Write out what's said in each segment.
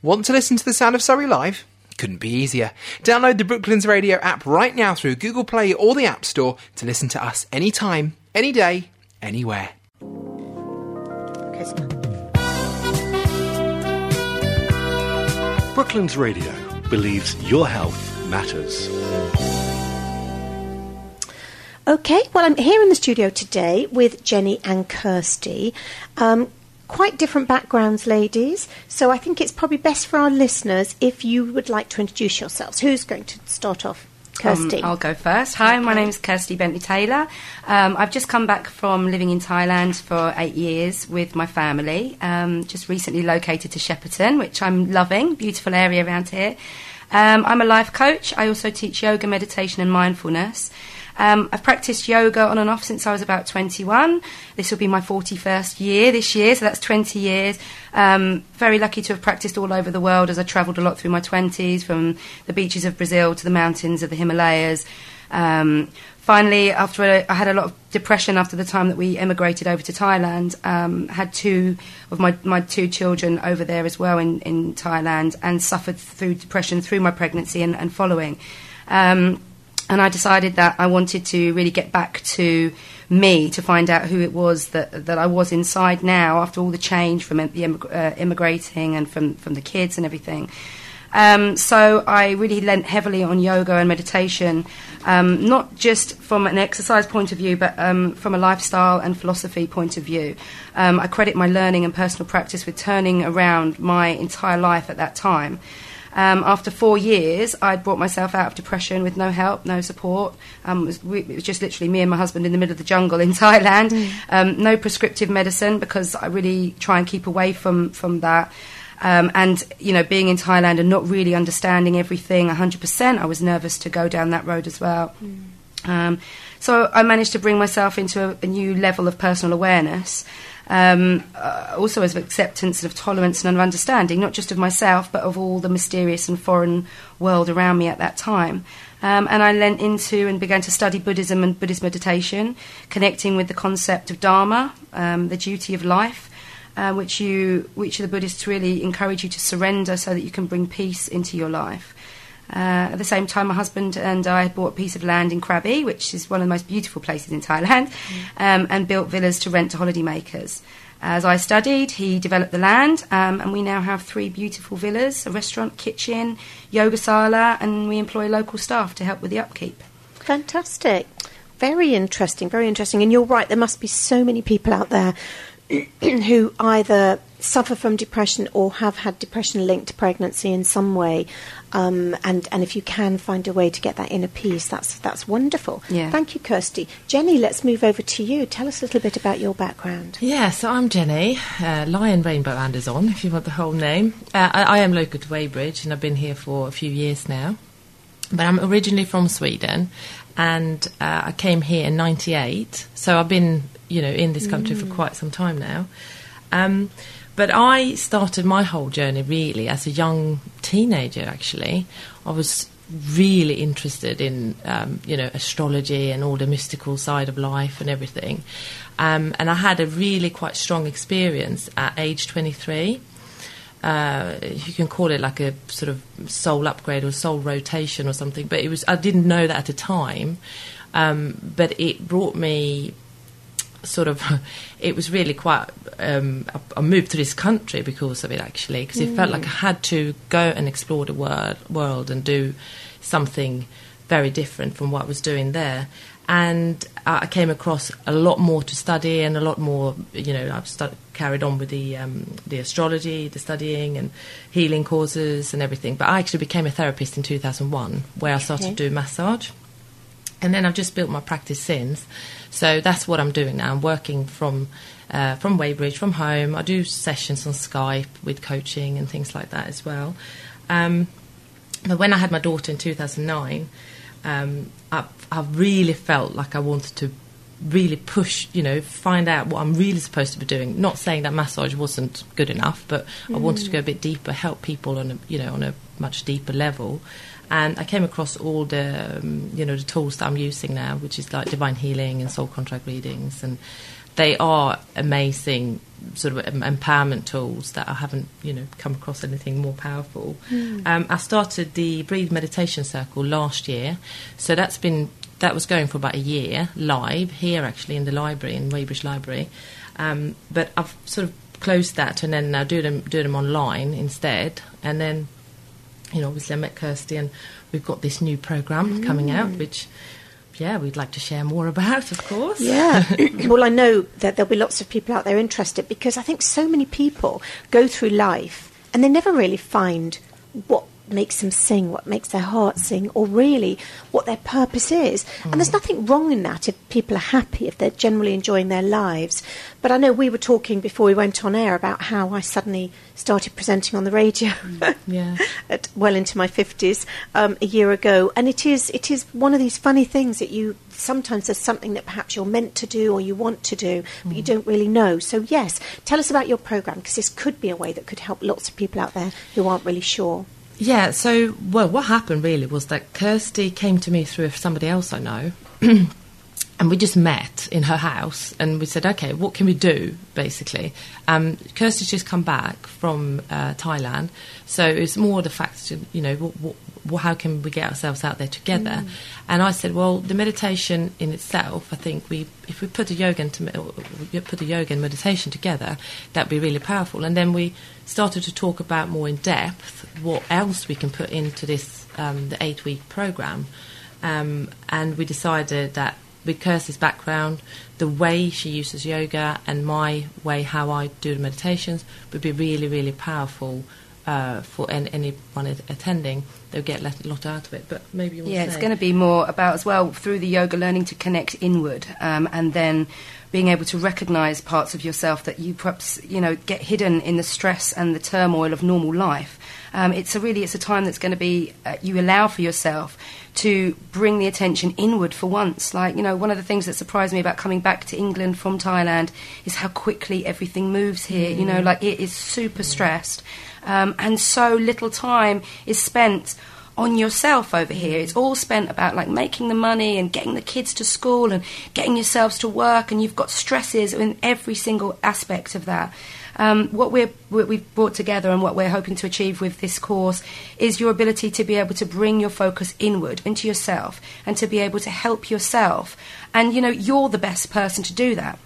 Want to listen to the sound of Surrey live? Couldn't be easier. Download the Brooklands Radio app right now through Google Play or the App Store to listen to us anytime, any day, anywhere. Brooklands Radio believes your health matters. Okay, well, I'm here in the studio today with Jenny and Kirsty. Um, quite different backgrounds, ladies. So I think it's probably best for our listeners if you would like to introduce yourselves. Who's going to start off? Kirsty. Um, I'll go first. Hi, my name is Kirsty Bentley Taylor. Um, I've just come back from living in Thailand for eight years with my family. Um, just recently located to Shepperton, which I'm loving. Beautiful area around here. Um, I'm a life coach. I also teach yoga, meditation, and mindfulness. Um, I've practiced yoga on and off since I was about 21. This will be my 41st year this year, so that's 20 years. Um, very lucky to have practiced all over the world as I travelled a lot through my 20s, from the beaches of Brazil to the mountains of the Himalayas. Um, finally, after a, I had a lot of depression after the time that we emigrated over to Thailand, um, had two of my, my two children over there as well in, in Thailand, and suffered through depression through my pregnancy and, and following. Um, and I decided that I wanted to really get back to me to find out who it was that that I was inside now after all the change from the uh, immigrating and from from the kids and everything. Um, so I really lent heavily on yoga and meditation, um, not just from an exercise point of view, but um, from a lifestyle and philosophy point of view. Um, I credit my learning and personal practice with turning around my entire life at that time. Um, after four years, I'd brought myself out of depression with no help, no support. Um, it, was, we, it, was, just literally me and my husband in the middle of the jungle in Thailand. Mm. Um, no prescriptive medicine because I really try and keep away from, from that. Um, and you know, being in Thailand and not really understanding everything 100%, I was nervous to go down that road as well. Mm. so I managed to bring myself into a, a new level of personal awareness um, uh, also as of acceptance and of tolerance and of understanding, not just of myself, but of all the mysterious and foreign world around me at that time. Um, and I lent into and began to study Buddhism and Buddhist meditation, connecting with the concept of Dharma, um, the duty of life, uh, which you, which the Buddhists really encourage you to surrender so that you can bring peace into your life. Uh, at the same time, my husband and I bought a piece of land in Krabi, which is one of the most beautiful places in Thailand, mm. um, and built villas to rent to holidaymakers. As I studied, he developed the land, um, and we now have three beautiful villas, a restaurant, kitchen, yoga sala, and we employ local staff to help with the upkeep. Fantastic. Very interesting, very interesting. And you're right, there must be so many people out there who either suffer from depression or have had depression linked to pregnancy in some way. Um, and, and if you can find a way to get that inner peace, that's, that's wonderful. Yeah. Thank you, Kirsty. Jenny, let's move over to you. Tell us a little bit about your background. Yeah, so I'm Jenny, uh, Lion Rainbow Anderson, if you want the whole name. Uh, I, I am local to Weybridge and I've been here for a few years now. But I'm originally from Sweden and uh, I came here in 98. So I've been you know, in this country mm. for quite some time now. Um, but I started my whole journey really as a young teenager. Actually, I was really interested in um, you know astrology and all the mystical side of life and everything. Um, and I had a really quite strong experience at age 23. Uh, you can call it like a sort of soul upgrade or soul rotation or something, but it was I didn't know that at the time. Um, but it brought me sort of it was really quite um, I, moved to this country because of it actually because it felt like I had to go and explore the world, world and do something very different from what I was doing there. And I came across a lot more to study and a lot more you know I've stu- carried on with the um, the astrology the studying and healing courses and everything. But I actually became a therapist in 2001 where I started okay. to do massage and then I've just built my practice since so that's what I'm doing now. I'm working from uh, from Weybridge, from home. I do sessions on Skype with coaching and things like that as well. Um, but when I had my daughter in 2009, um, I, I really felt like I wanted to really push, you know, find out what I'm really supposed to be doing. Not saying that massage wasn't good enough, but mm. I wanted to go a bit deeper, help people on a, you know, on a much deeper level and I came across all the um, you know the tools that I'm using now, which is like divine healing and soul contract readings and they are amazing sort of empowerment tools that I haven't, you know, come across anything more powerful. Um, I started the Breathe Meditation Circle last year, so that's been that was going for about a year live here actually in the library in Weybridge Library, um, but I've sort of closed that and then now do them do them online instead, and then you know obviously I met Kirsty and we've got this new program coming out which. Yeah, we'd like to share more about, of course. Yeah. well, I know that there'll be lots of people out there interested because I think so many people go through life and they never really find what makes them sing, what makes their heart sing, or really what their purpose is. And there's mm. nothing wrong in that if people are happy, if they're generally enjoying their lives. But I know we were talking before we went on air about how I suddenly started presenting on the radio. Mm, yeah. at well into my fifties um, a year ago, and it is it is one of these funny things that you sometimes there's something that perhaps you're meant to do or you want to do, but you mm. don't really know. So yes, tell us about your program because this could be a way that could help lots of people out there who aren't really sure. Yeah, so, well, what happened really was that Kirsty came to me through somebody else I know. and we just met in her house and we said, okay, what can we do, basically? Um, Kirsty's just come back from uh, Thailand. So it's more the fact, of, you know, what, what, how can we get ourselves out there together? And I said, well, the meditation in itself, I think we, if we put a yoga and to, put a yoga and meditation together, that'd be really powerful. And then we started to talk about more in depth what else we can put into this um, the eight week program, um, and we decided that with Kirsty's background, the way she uses yoga and my way how I do the meditations would be really really powerful uh, for any, anyone attending. They'll get a lot out of it. But maybe you want Yeah, it's going to be more about as well through the yoga learning to connect inward um, and then being able to recognize parts of yourself that you perhaps you know get hidden in the stress and the turmoil of normal life. Um, it's a really it's a time that's going to be uh, you allow for yourself to bring the attention inward for once. Like you know, one of the things that surprised me about coming back to England from Thailand is how quickly everything moves here. You know, like it is super stressed, um, and so little time is spent on yourself over here. It's all spent about like making the money and getting the kids to school and getting yourselves to work, and you've got stresses in every single aspect of that. Um, what we're, we've brought together and what we're hoping to achieve with this course is your ability to be able to bring your focus inward into yourself and to be able to help yourself. And you know, you're the best person to do that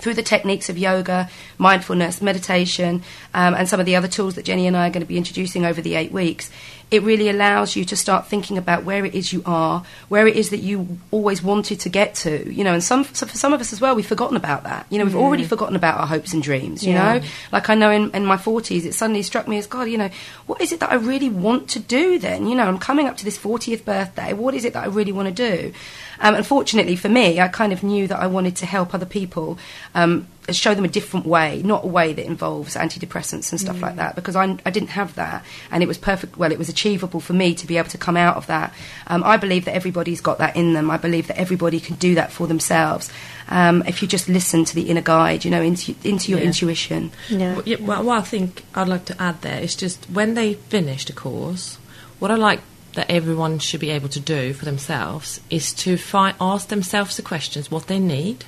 through the techniques of yoga, mindfulness, meditation, um, and some of the other tools that Jenny and I are going to be introducing over the eight weeks. It really allows you to start thinking about where it is you are, where it is that you always wanted to get to. You know, and some so for some of us as well, we've forgotten about that. You know, we've already forgotten about our hopes and dreams. You Yeah. know, like I know in, in my forties, it suddenly struck me as God. You know, what is it that I really want to do? Then, you know, I'm coming up to this 40th birthday. What is it that I really want to do? Um, unfortunately for me, I kind of knew that I wanted to help other people. Um, show them a different way, not a way that involves antidepressants and stuff like that, because I, I didn't have that, and it was perfect. Well, it was achievable for me to be able to come out of that. Um, I believe that everybody's got that in them. I believe that everybody can do that for themselves um, if you just listen to the inner guide, you know, into into your Yeah. intuition. Yeah. Well, yeah, well, what I think I'd like to add there is just when they finish the course, what I like that everyone should be able to do for themselves is to find, ask themselves the questions what they need,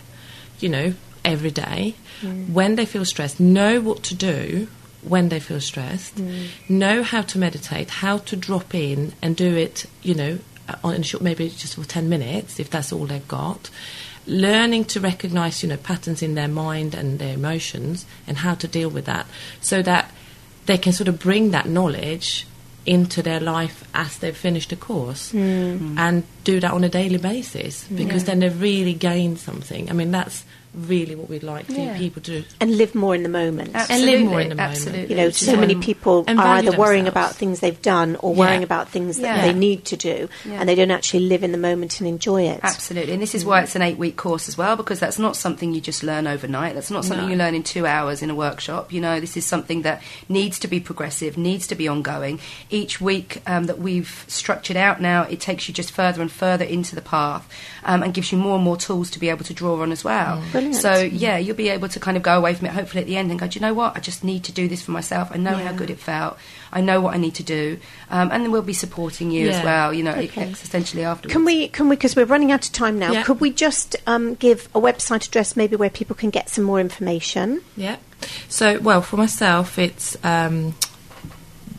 you know, every day. Mm. When they feel stressed, know what to do when they feel stressed, mm. know how to meditate, how to drop in and do it, you know, uh, on in a short, maybe just for 10 minutes if that's all they've got. Learning to recognize you know patterns in their mind and their emotions and how to deal with that so that they can sort of bring that knowledge into their life as they've finished the course mm. and do that on a daily basis because then they've really gained something. I mean that's really what we'd like Yeah. people to And live more in the moment. And live more in the moment. absolutely. You know, Which is so many people and are value either worrying themselves. about things they've done or Yeah. worrying about things that Yeah. they need to do, Yeah. and they don't actually live in the moment and enjoy it. Absolutely, and this is why it's an eight-week course as well, because that's not something you just learn overnight. That's not something No. you learn in two hours in a workshop. You know, this is something that needs to be progressive, needs to be ongoing. Each week um, that we've structured out now, it takes you just further and further into the path, um, and gives you more and more tools to be able to draw on as well. Brilliant. So yeah, you'll be able to kind of go away from it hopefully at the end and go, do you know what? I just need to do this for myself. I know how good it felt. I know what I need to do, um, and then we'll be supporting you as well. You know, Okay. existentially afterwards. Can we, can we, because we're running out of time now, Yeah. could we just um, give a website address maybe where people can get some more information? Yeah. So, well, for myself, it's um,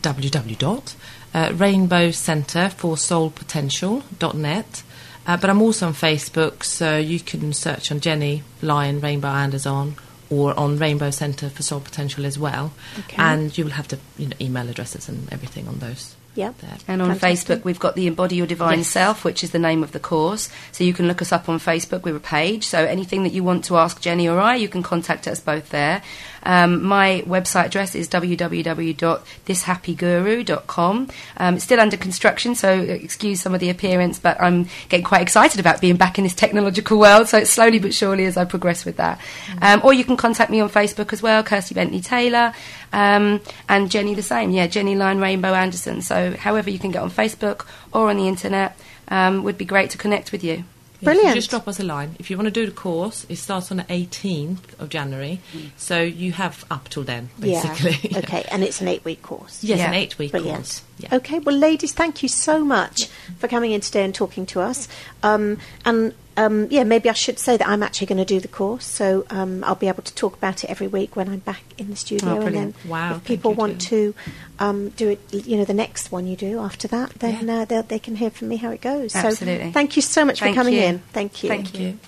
www. Uh, Rainbow Centre for Soul Potential.net. Uh, but I'm also on Facebook, so you can search on Jenny Lion Rainbow Anderson or on Rainbow Centre for Soul Potential as well. Okay. And you will have the you know, email addresses and everything on those. Yep. There. And on Fantastic. Facebook, we've got the Embody Your Divine Yes. Self, which is the name of the course. So you can look us up on Facebook. We're a page. So anything that you want to ask Jenny or I, you can contact us both there. Um, my website address is www.thishappyguru.com. Um, it's still under construction, so excuse some of the appearance, but I'm getting quite excited about being back in this technological world. So it's slowly but surely as I progress with that. Um, or you can contact me on Facebook as well, Kirsty Bentley Taylor, um, and Jenny the same. Yeah, Jenny Lion Rainbow Anderson. So however you can get on Facebook or on the internet, um, would be great to connect with you. Yeah, so Brilliant. just drop us a line. If you want to do the course, it starts on the 18th of January, so you have up till then, basically. Yeah. Okay, and it's an eight week course. Yes, Yeah. an eight-week Brilliant. course. Yeah. Okay, well, ladies, thank you so much for coming in today and talking to us. Um, and um, yeah, maybe I should say that I'm actually going to do the course, so um, I'll be able to talk about it every week when I'm back in the studio. Oh, and then, Wow, if people want to um, do it, you know, the next one you do after that, then Yeah. uh, they'll- can hear from me how it goes. Absolutely. So, thank you so much Thank for coming you. in. Thank you. Thank you.